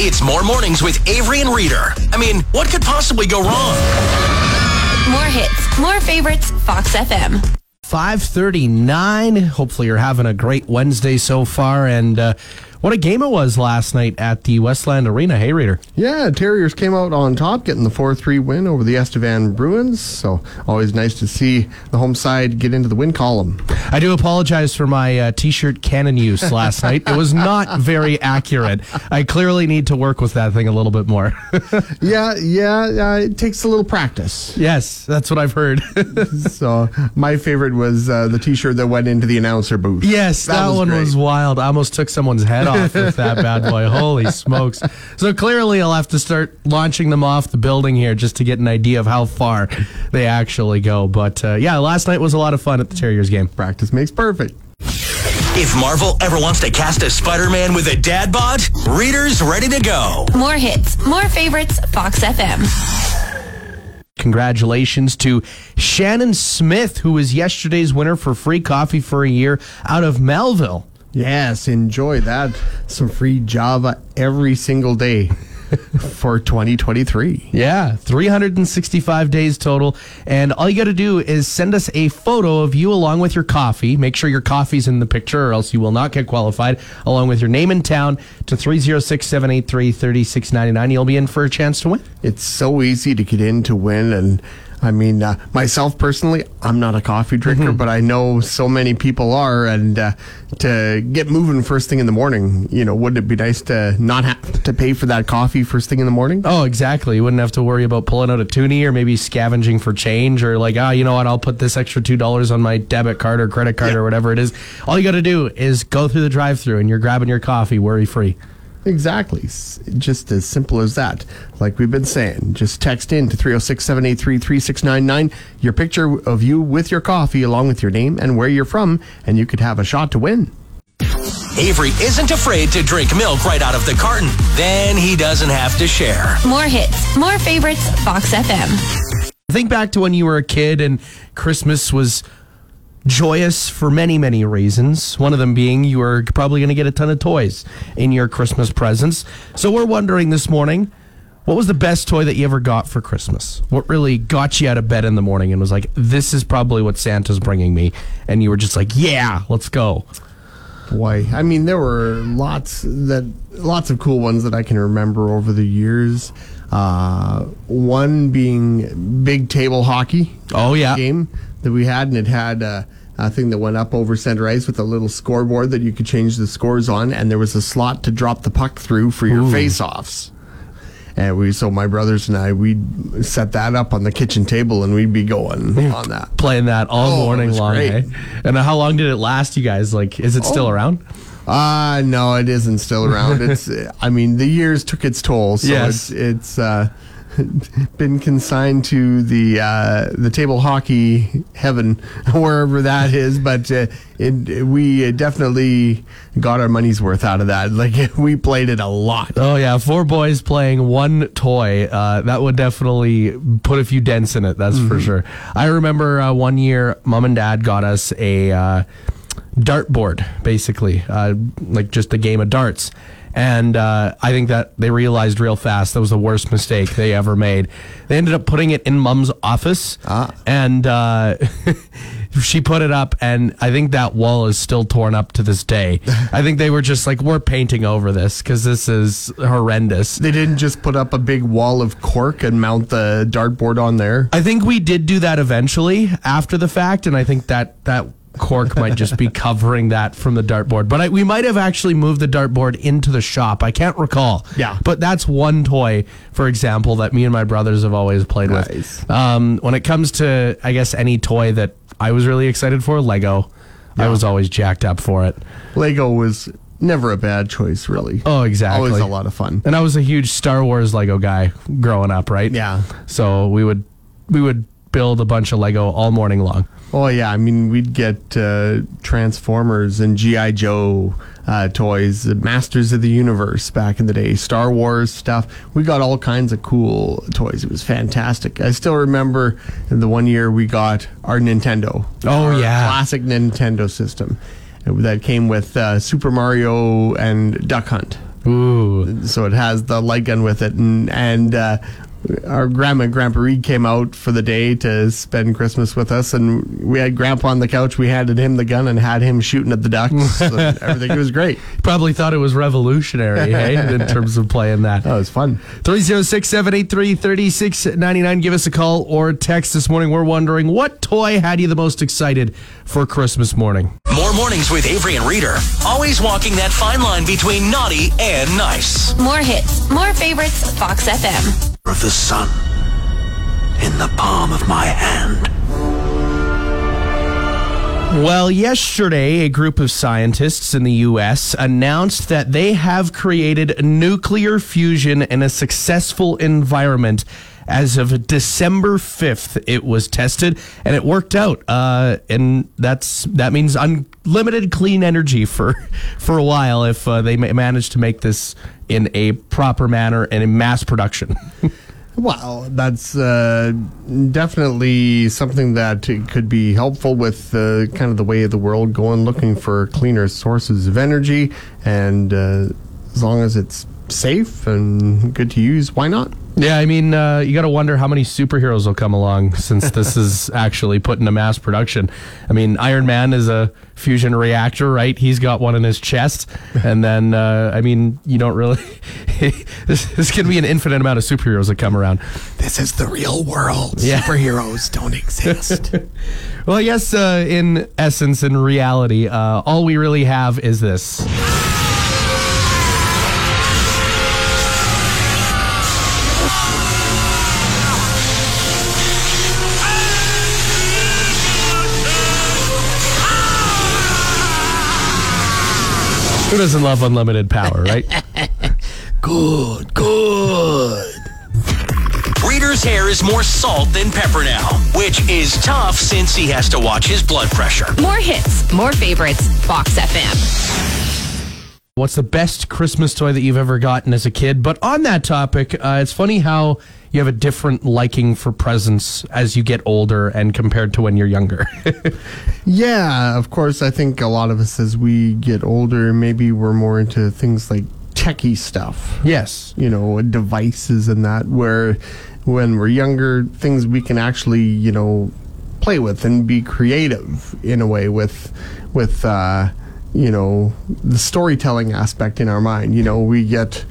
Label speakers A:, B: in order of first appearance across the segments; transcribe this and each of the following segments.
A: It's more mornings with Avery and Reader. I mean, what could possibly go wrong?
B: More hits, more favorites, Fox FM.
C: 539. Hopefully, you're having a great Wednesday so far. And uh, what a game it was last night at the Westland Arena. Hey, Raider.
D: Yeah, Terriers came out on top, getting the 4 3 win over the Estevan Bruins. So, always nice to see the home side get into the win column.
C: I do apologize for my uh, t shirt cannon use last night. It was not very accurate. I clearly need to work with that thing a little bit more.
D: yeah, yeah, uh, it takes a little practice.
C: yes, that's what I've heard.
D: so, my favorite was uh, the t shirt that went into the announcer booth.
C: Yes, that,
D: That was
C: one
D: great.
C: was wild. I almost took someone's head off with that bad boy. Holy smokes. So clearly I'll have to start launching them off the building here just to get an idea of how far they actually go. But uh, yeah, last night was a lot of fun at the Terriers game.
D: Practice makes perfect.
A: If Marvel ever wants to cast a Spider Man with a dad bod, Reader's ready to go.
B: More hits, more favorites, Fox FM.
C: Congratulations to Shannon Smith, who was yesterday's winner for free coffee for a year out of Melville.
D: Yes, enjoy that. Some free Java every single day for 2023.
C: Yeah, 365 days total. And all you got to do is send us a photo of you along with your coffee. Make sure your coffee's in the picture or else you will not get qualified, along with your name and town to 306 783 3699. You'll be in for a chance to win.
D: It's so easy to get in to win. And I mean, uh, myself personally, I'm not a coffee drinker, but I know so many people are. And uh, to get moving first thing in the morning, you know, wouldn't it be nice to not have to pay for that coffee first thing in the morning?
C: Oh, exactly. You wouldn't have to worry about pulling out a toonie or maybe scavenging for change or like, ah, you know what? I'll put this extra $2 on my debit card or credit card or whatever it is. All you got to do is go through the drive through and you're grabbing your coffee worry free.
D: Exactly. Just as simple as that. Like we've been saying, just text in to 306 783 3699 your picture of you with your coffee along with your name and where you're from, and you could have a shot to win.
A: Avery isn't afraid to drink milk right out of the carton. Then he doesn't have to share.
B: More hits, more favorites, Fox FM.
C: Think back to when you were a kid and Christmas was joyous for many, many reasons. One of them being you are probably going to get a ton of toys in your Christmas presents. So we're wondering this morning, what was the best toy that you ever got for Christmas? What really got you out of bed in the morning and was like, this is probably what Santa's bringing me? And you were just like, yeah, let's go.
D: Boy, I mean, there were lots that lots of cool ones that I can remember over the years. Uh, one being big table hockey.
C: Oh, yeah.
D: game that we had, and it had uh, a thing that went up over center ice with a little scoreboard that you could change the scores on, and there was a slot to drop the puck through for your face-offs. And we, so my brothers and I, we'd set that up on the kitchen table, and we'd be going on that.
C: Playing that all
D: Oh,
C: morning long. eh? And how long did it last you guys? Like, is it still
D: Oh.
C: around?
D: Uh no, it isn't still around. It's I mean, the years took its toll, so
C: Yes.
D: it's it's uh been consigned to the uh the table hockey heaven wherever that is, but uh, it we definitely got our money's worth out of that. Like we played it a lot.
C: Oh yeah, four boys playing one toy. Uh, that would definitely put a few dents in it. That's
D: Mm-hmm.
C: for sure. I remember uh, one year, mom and dad got us a uh, dartboard, basically, uh, like just a game of darts. And uh, I think that they realized real fast that was the worst mistake they ever made. They ended up putting it in mom's office, and uh, she put it up. And I think that wall is still torn up to this day. I think they were just like, "We're painting over this because this is horrendous."
D: They didn't just put up a big wall of cork and mount the dartboard on there.
C: I think we did do that eventually after the fact, and I think that that cork might just be covering that from the dartboard. But I, we might have actually moved the dartboard into the shop. I can't recall.
D: Yeah.
C: But that's one toy, for example, that me and my brothers have always played
D: Nice.
C: with. Um, when it comes to, I guess, any toy that I was really excited for, Lego. I was always jacked up for it.
D: Lego was never a bad choice, really.
C: Oh, exactly.
D: Always a lot of fun.
C: And I was a huge Star Wars Lego guy growing up, right?
D: Yeah.
C: So we would we would build a bunch of Lego all morning long.
D: Oh yeah, I mean we'd get uh, Transformers and GI Joe uh, toys, uh, Masters of the Universe back in the day, Star Wars stuff. We got all kinds of cool toys. It was fantastic. I still remember the one year we got our Nintendo.
C: Oh,
D: our
C: yeah.
D: classic Nintendo system that came with uh, Super Mario and Duck Hunt.
C: Ooh.
D: So it has the light gun with it, and and uh, our grandma and grandpa Reed came out for the day to spend Christmas with us, and we had grandpa on the couch. We handed him the gun and had him shooting at the ducks. and everything was great.
C: Probably thought it was revolutionary, hey, eh, in terms of playing that.
D: Oh, that was fun.
C: 306 783 3699. Give us a call or text this morning. We're wondering what toy had you the most excited for Christmas morning?
A: More mornings with Avery and Reader. Always walking that fine line between naughty and nice.
B: More hits, more favorites, Fox FM.
E: Of the sun in the palm of my hand.
C: Well, yesterday, a group of scientists in the U.S. announced that they have created nuclear fusion in a successful environment. As of December 5th, it was tested and it worked out. Uh, and that's that means unlimited clean energy for for a while if uh, they manage to make this in a proper manner and in mass production.
D: Well, that's uh, definitely something that could be helpful with uh, kind of the way of the world going, looking for cleaner sources of energy. And uh, as long as it's safe and good to use, why not?
C: Yeah, I mean, uh, you got to wonder how many superheroes will come along since this is actually put into mass production. I mean, Iron Man is a fusion reactor, right? He's got one in his chest, and then uh, I mean, you don't really. this, this can be an infinite amount of superheroes that come around.
D: This is the real world.
C: Yeah.
D: Superheroes don't exist.
C: Well, I guess uh, in essence, in reality, uh, all we really have is this. Who doesn't love unlimited power, right?
D: good, good.
A: Reader's hair is more salt than pepper now, which is tough since he has to watch his blood pressure.
B: More hits, more favorites, Fox FM.
C: What's the best Christmas toy that you've ever gotten as a kid? But on that topic, uh, it's funny how you have a different liking for presents as you get older and compared to when you're younger.
D: Yeah, of course. I think a lot of us, as we get older, maybe we're more into things like techie stuff.
C: yes.
D: You know, devices and that. Where when we're younger, things we can actually, you know, play with and be creative in a way with, with, uh, you know, the storytelling aspect in our mind. You know, we get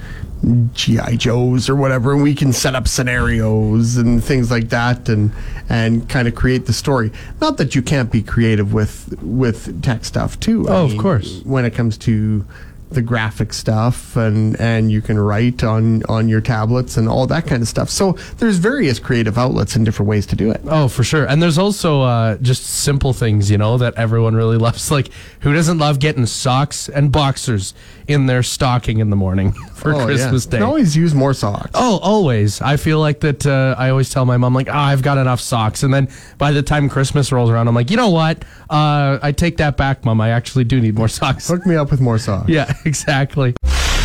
D: GI Joes or whatever, and we can set up scenarios and things like that, and and kind of create the story. Not that you can't be creative with with tech stuff too. I
C: Oh, of course.
D: When it comes to the graphic stuff and and you can write on on your tablets and all that kind of stuff. So there's various creative outlets and different ways to do it.
C: Oh, for sure. And there's also uh, just simple things, you know, that everyone really loves. Like, who doesn't love getting socks and boxers in their stocking in the morning for
D: Oh, yeah.
C: Christmas
D: You
C: Day?
D: can always use more socks.
C: Oh, always. I feel like that. Uh, I always tell my mom, like, oh, I've got enough socks. And then by the time Christmas rolls around, I'm like, you know what? Uh, I take that back, mom. I actually do need more socks.
D: Hook me up with more socks.
C: Yeah, exactly.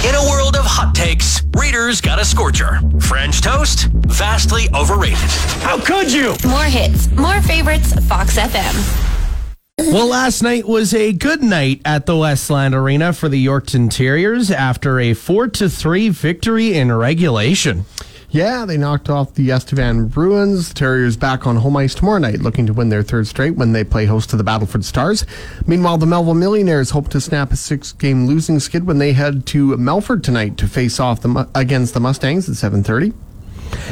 A: In a world of hot takes, Reader's got a scorcher. French toast, vastly overrated. How could you?
B: More hits, more favorites, Fox FM.
C: Well, last night was a good night at the Westland Arena for the Yorkton Terriers after a 4 to 3 victory in regulation.
D: Yeah, they knocked off the Estevan Bruins. Terriers back on home ice tomorrow night, looking to win their third straight when they play host to the Battleford Stars. Meanwhile, the Melville Millionaires hope to snap a six-game losing skid when they head to Melfort tonight to face off the, against the Mustangs at 7:30.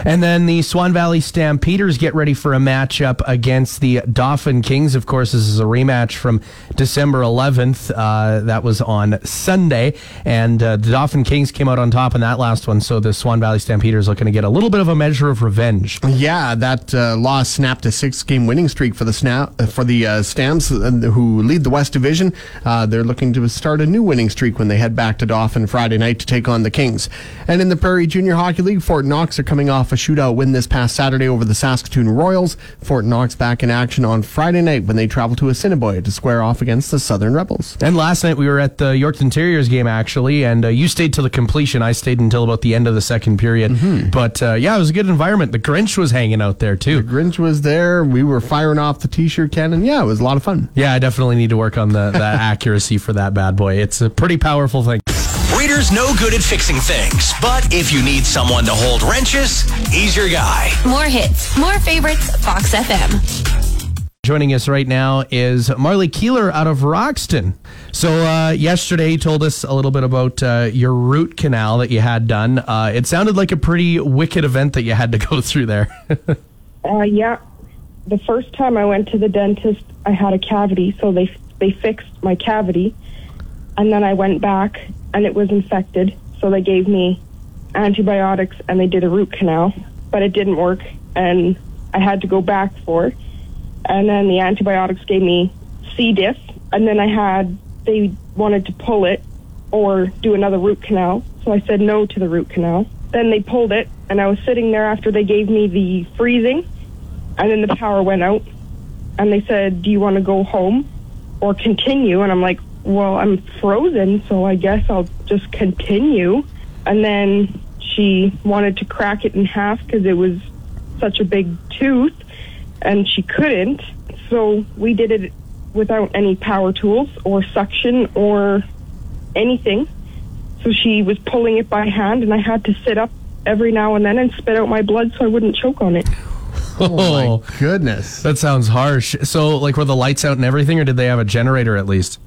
C: And then the Swan Valley Stampeders get ready for a matchup against the Dauphin Kings. Of course, this is a rematch from December 11th. Uh, that was on Sunday. And uh, the Dauphin Kings came out on top in that last one. So the Swan Valley Stampeders looking to get a little bit of a measure of revenge.
D: Yeah, that uh, loss snapped a six-game winning streak for the snap for the uh, Stamps, uh, who lead the West Division. Uh, they're looking to start a new winning streak when they head back to Dauphin Friday night to take on the Kings. And in the Prairie Junior Hockey League, Fort Knox are coming off a shootout win this past Saturday over the Saskatoon Royals. Fort Knox back in action on Friday night when they travel to Assiniboia to square off against the Southern Rebels.
C: And last night we were at the Yorkton Terriers game actually, and uh, you stayed till the completion. I stayed until about the end of the second period. But uh, yeah, it was a good environment. The Grinch was hanging out there too.
D: The Grinch was there. We were firing off the t-shirt cannon. Yeah, it was a lot of fun.
C: Yeah, I definitely need to work on the, the accuracy for that bad boy. It's a pretty powerful thing.
A: Reader's no good at fixing things, but if you need someone to hold wrenches, he's your guy.
B: More hits, more favorites, Fox FM.
C: Joining us right now is Marley Keeler out of Roxton. So uh, yesterday, you told us a little bit about uh, your root canal that you had done. Uh, it sounded like a pretty wicked event that you had to go through there.
F: Uh, yeah. The first time I went to the dentist, I had a cavity, so they they fixed my cavity, and then I went back and it was infected, so they gave me antibiotics and they did a root canal, but it didn't work, and I had to go back for, it. and then the antibiotics gave me C. diff, and then I had they wanted to pull it or do another root canal, so I said no to the root canal. Then they pulled it, and I was sitting there after they gave me the freezing, and then the power went out, and they said, "Do you want to go home or continue?" And I'm like, "Well, I'm frozen, so I guess I'll just continue." And then she wanted to crack it in half because it was such a big tooth, and she couldn't. So we did it without any power tools or suction or anything. So she was pulling it by hand, and I had to sit up every now and then and spit out my blood so I wouldn't choke on it.
D: Oh, oh my goodness.
C: that sounds harsh. So, like, were the lights out and everything, or did they have a generator at least?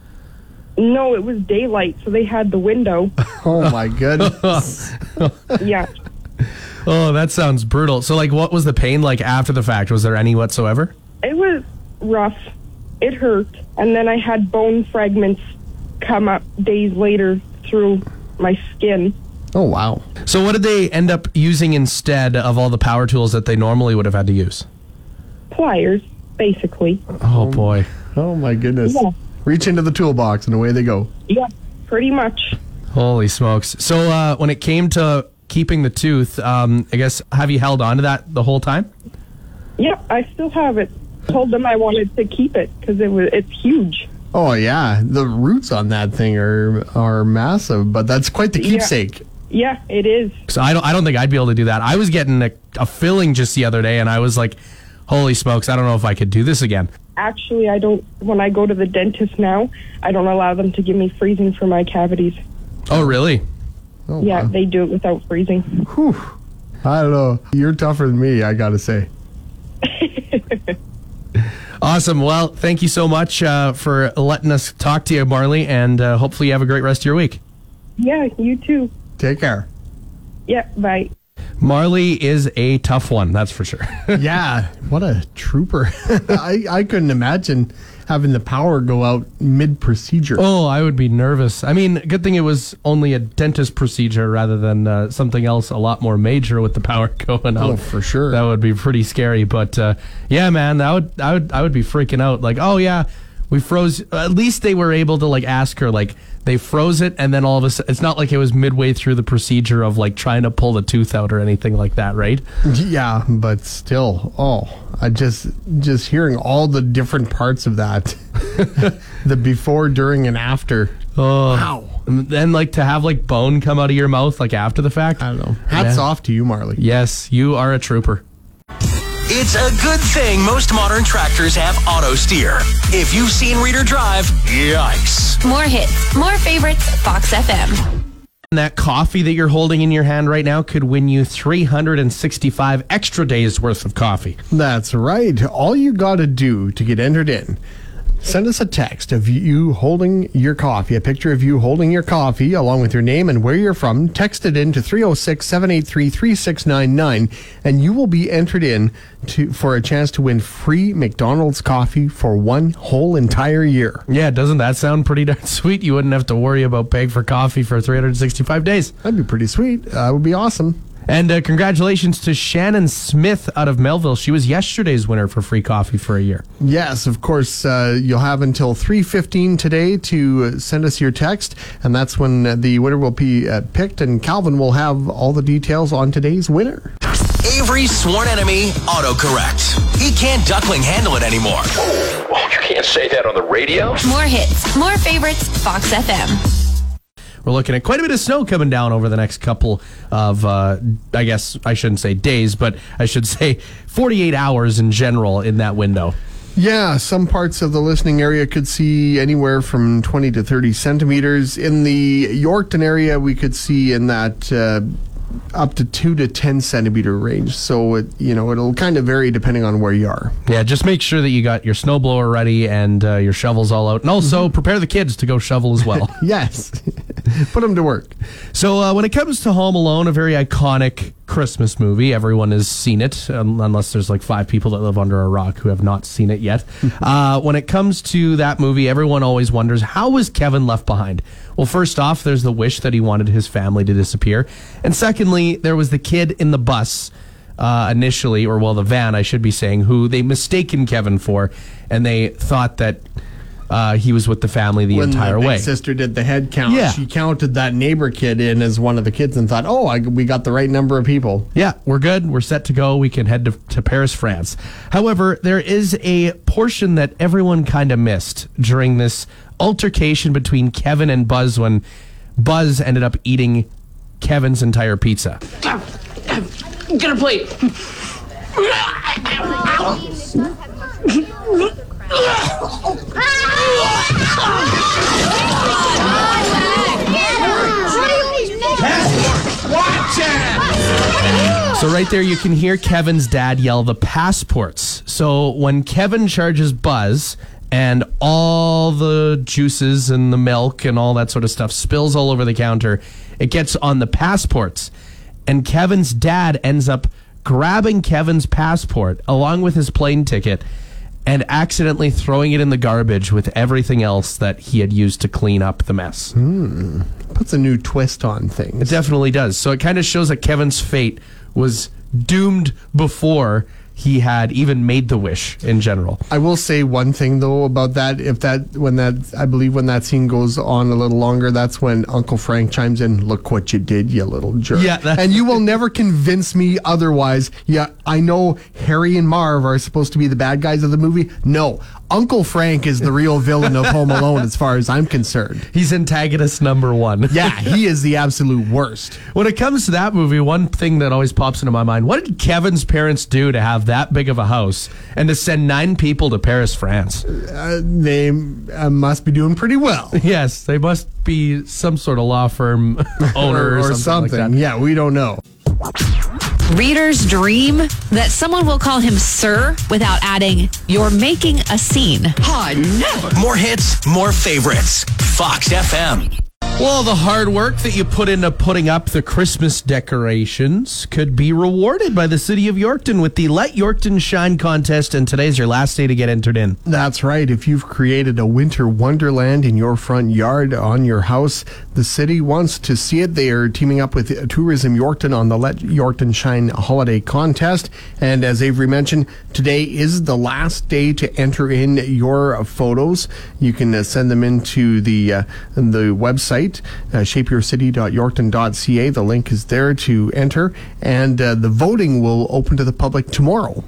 F: No, it was daylight, so they had the window.
D: Oh my goodness.
F: yeah.
C: Oh, that sounds brutal. So, like, what was the pain like after the fact? Was there any whatsoever?
F: It was rough. It hurt. And then I had bone fragments come up days later through my skin.
D: oh wow.
C: So, what did they end up using instead of all the power tools that they normally would have had to use?
F: Pliers, basically.
C: Oh, boy.
D: Oh my goodness.
F: Yeah.
D: Reach into the toolbox and away they go.
F: Yeah, pretty much.
C: Holy smokes. So, uh, when it came to keeping the tooth, um, I guess, have you held on to that the whole time?
F: Yeah, I still have it. Told them I wanted to keep it because it was it's huge.
D: Oh yeah, the roots on that thing are are massive, but that's quite the
F: Yeah.
D: keepsake.
F: Yeah, it is.
C: So I don't I don't think I'd be able to do that. I was getting a, a filling just the other day and I was like, holy smokes, I don't know if I could do this again.
F: Actually, I don't. When I go to the dentist now, I don't allow them to give me freezing for my cavities.
C: Oh, really?
D: Oh,
F: Yeah,
D: wow.
F: they do it without freezing.
D: I don't know. You're tougher than me, I gotta say.
C: Awesome. Well, thank you so much uh, for letting us talk to you, Marley, and uh, hopefully you have a great rest of your week.
F: Yeah, you too.
D: Take care.
F: Yeah, bye.
C: Marley is a tough one, that's for sure.
D: yeah, what a trooper. I, I couldn't imagine having the power go out mid procedure.
C: oh, I would be nervous. I mean, good thing it was only a dentist procedure rather than uh, something else a lot more major with the power going out.
D: Oh, for sure.
C: That would be pretty scary. But uh, yeah, man, that would I would I would be freaking out. Like, oh yeah, we froze. At least they were able to like ask her like they froze it, and then all of a sudden, it's not like it was midway through the procedure of like trying to pull the tooth out or anything like that, right?
D: Yeah, but still, oh, I just just hearing all the different parts of that, the before, during, and after.
C: Oh,
D: Wow.
C: And then like to have like bone come out of your mouth like after the fact.
D: I don't know. Hats
C: Yeah.
D: off to you, Marley.
C: Yes, you are a trooper.
A: It's a good thing most modern tractors have auto steer. If you've seen Reader Drive, yikes.
B: More hits, more favorites, Fox FM.
C: And that coffee that you're holding in your hand right now could win you 365 extra days worth of coffee.
D: That's right. All you got to do to get entered in Send us a text of you holding your coffee, a picture of you holding your coffee along with your name and where you're from. Text it in to 306 783 3699 and you will be entered in to for a chance to win free McDonald's coffee for one whole entire year.
C: Yeah, doesn't that sound pretty darn sweet? You wouldn't have to worry about paying for coffee for 365 days.
D: That'd be pretty sweet. Uh, that would be awesome.
C: And uh, congratulations to Shannon Smith out of Melville. She was yesterday's winner for free coffee for a year.
D: Yes, of course. Uh, you'll have until three fifteen today to uh, send us your text, and that's when uh, the winner will be uh, picked. And Calvin will have all the details on today's winner.
A: Avery's sworn enemy, autocorrect. He can't duckling handle it anymore.
G: Oh, you can't say that on the radio.
B: More hits, more favorites, Fox FM.
C: We're looking at quite a bit of snow coming down over the next couple of, uh, I guess I shouldn't say days, but I should say 48 hours in general in that window.
D: Yeah, some parts of the listening area could see anywhere from 20 to 30 centimeters. In the Yorkton area, we could see in that uh, up to 2 to 10 centimeter range. So, it, you know, it'll kind of vary depending on where you are.
C: Yeah, just make sure that you got your snowblower ready and uh, your shovels all out. And also prepare the kids to go shovel as well.
D: Yes. Put them to work.
C: So uh, when it comes to Home Alone, a very iconic Christmas movie, everyone has seen it, um, unless there's like five people that live under a rock who have not seen it yet. uh, when it comes to that movie, everyone always wonders how was Kevin left behind. Well, first off, there's the wish that he wanted his family to disappear, and secondly, there was the kid in the bus. Uh, initially, or well, the van, I should be saying, who they mistaken Kevin for, and they thought that uh, he was with the family the
D: when
C: entire
D: my big
C: way.
D: sister did the head count,
C: Yeah.
D: she counted that neighbor kid in as one of the kids and thought, oh, I, we got the right number of people.
C: Yeah, we're good. We're set to go. We can head to, to Paris, France. However, there is a portion that everyone kind of missed during this altercation between Kevin and Buzz when Buzz ended up eating Kevin's entire pizza.
H: Get a plate.
C: So right there, you can hear Kevin's dad yell the passports. So when Kevin charges Buzz and all the juices and the milk and all that sort of stuff spills all over the counter, it gets on the passports. And Kevin's dad ends up grabbing Kevin's passport along with his plane ticket and accidentally throwing it in the garbage with everything else that he had used to clean up the mess. Hmm.
D: Puts a new twist on things.
C: It definitely does. So it kind of shows that Kevin's fate was doomed before he had even made the wish in general.
D: I will say one thing though about that. If that when that I believe when that scene goes on a little longer, that's when Uncle Frank chimes in. Look what you did, you little jerk.
C: Yeah,
D: and you will never convince me otherwise. Yeah, I know Harry and Marv are supposed to be the bad guys of the movie. No, Uncle Frank is the real villain of Home Alone, as far as I'm concerned.
C: He's antagonist number one.
D: Yeah, he is the absolute worst.
C: When it comes to that movie, one thing that always pops into my mind what did Kevin's parents do to have that big of a house and to send nine people to Paris, France?
D: Uh, they uh, must be doing pretty well.
C: Yes, they must be some sort of law firm owner or, something. like that.
D: Yeah, we don't know.
I: Reader's dream that someone will call him sir without adding, you're making a scene. I never.
A: More hits, more favorites. Fox FM.
C: Well, the hard work that you put into putting up the Christmas decorations could be rewarded by the city of Yorkton with the Let Yorkton Shine contest, and today's your last day to get entered in.
D: That's right. If you've created a winter wonderland in your front yard, on your house, the city wants to see it. They are teaming up with Tourism Yorkton on the Let Yorkton Shine holiday contest. And as Avery mentioned, today is the last day to enter in your photos. You can uh, send them into the uh, the website, uh, shapeyourcity.yorkton.ca. The link is there to enter, and uh, the voting will open to the public tomorrow.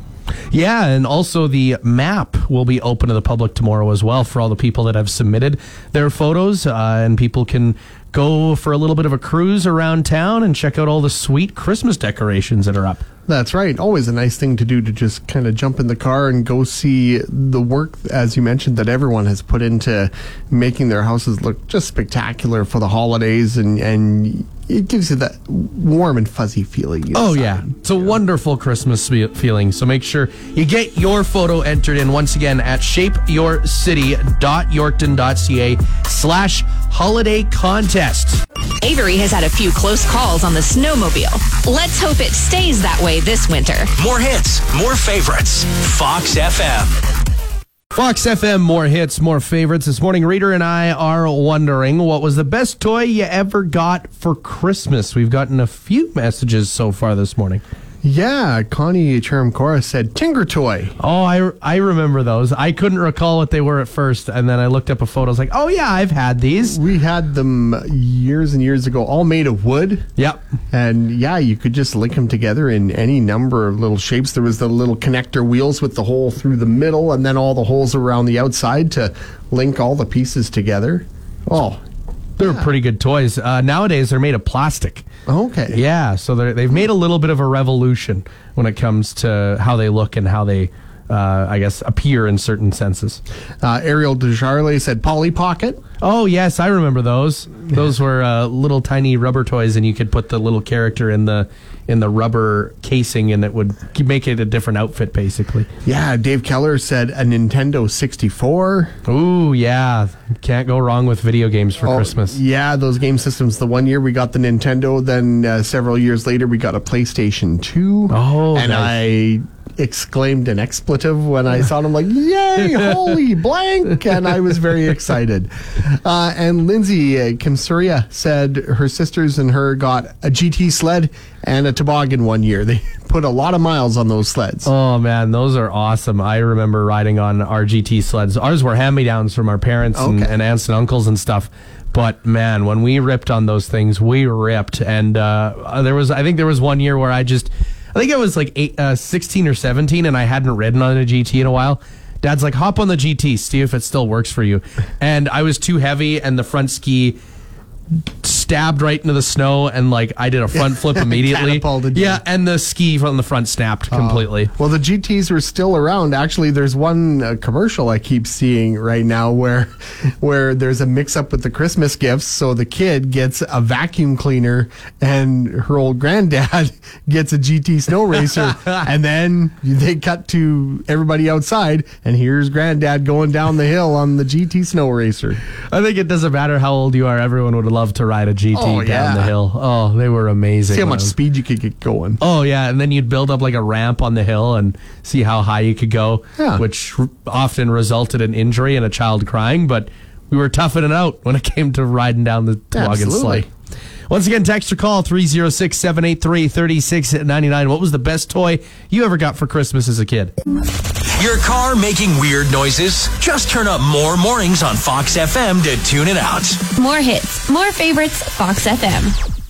C: Yeah, and also the map will be open to the public tomorrow as well for all the people that have submitted their photos, uh, and people can go for a little bit of a cruise around town and check out all the sweet Christmas decorations that are up.
D: That's right. Always a nice thing to do to just kind of jump in the car and go see the work, as you mentioned, that everyone has put into making their houses look just spectacular for the holidays. And, and it gives you that warm and fuzzy feeling.
C: Oh
D: inside.
C: yeah, it's a wonderful Christmas feeling. So make sure you get your photo entered in once again at shapeyourcity.yorkton.ca slash holiday contest.
I: Avery has had a few close calls on the snowmobile. Let's hope it stays that way this winter.
A: More hits, more favorites. Fox FM.
C: Fox FM, more hits, more favorites. This morning, Reader and I are wondering what was the best toy you ever got for Christmas. We've gotten a few messages so far this morning.
D: Yeah, Connie Charamcora said Tinker Toy.
C: Oh, I, I remember those. I couldn't recall what they were at first, and then I looked up a photo. I was like, oh, yeah, I've had these.
D: We had them years and years ago, all made of wood.
C: Yep.
D: And yeah, you could just link them together in any number of little shapes. There was the little connector wheels with the hole through the middle, and then all the holes around the outside to link all the pieces together. Oh,
C: They were pretty good toys. Uh, nowadays, they're made of plastic.
D: Okay.
C: Yeah, so they've made a little bit of a revolution when it comes to how they look and how they, uh, I guess, appear in certain senses.
D: Uh, Ariel Desjardins said Polly Pocket.
C: Oh yes, I remember those. Those were uh, little tiny rubber toys, and you could put the little character in the in the rubber casing, and it would make it a different outfit, basically.
D: Yeah, Dave Keller said a Nintendo 64.
C: Ooh, yeah, can't go wrong with video games for
D: Oh,
C: Christmas.
D: Yeah, those game systems. The one year we got the Nintendo, then uh, several years later we got a PlayStation 2.
C: Oh,
D: and
C: nice.
D: I exclaimed an expletive when I saw them, like, yay, holy blank. And I was very excited. Uh, and Lindsay uh, Kim Surya said her sisters and her got a GT sled and a toboggan one year. They put a lot of miles on those sleds.
C: Oh man, those are awesome. I remember riding on our GT sleds. Ours were hand-me-downs from our parents and, and aunts and uncles and stuff. But man, when we ripped on those things, we ripped. And uh, there was, I think there was one year where I just, I think I was like eight, uh, 16 or 17 and I hadn't ridden on a GT in a while. Dad's like, hop on the GT, see if it still works for you. And I was too heavy and the front ski stabbed right into the snow and like I did a front flip immediately.
D: Catapulted you.
C: yeah, and the ski from the front snapped completely.
D: Well, the GTs are still around. Actually, there's one uh, commercial I keep seeing right now where where there's a mix up with the Christmas gifts. So the kid gets a vacuum cleaner and her old granddad gets a GT snow racer. and then they cut to everybody outside and here's granddad going down the hill on the GT snow racer.
C: I think it doesn't matter how old you are. Everyone would love to ride a GT
D: Oh,
C: down
D: yeah.
C: the hill. Oh, they were amazing.
D: See how much
C: was-
D: speed you could get going.
C: Oh yeah, and then you'd build up like a ramp on the hill and see how high you could go,
D: Yeah.
C: which r- often resulted in injury and a child crying. But we were toughing it out when it came to riding down the toboggan
D: Absolutely.
C: sleigh. Once again, text or call 306 783 3699. What was the best toy you ever got for Christmas as a kid?
A: Your car making weird noises? Just turn up more mornings on Fox FM to tune it out.
B: More hits, more favorites, Fox FM.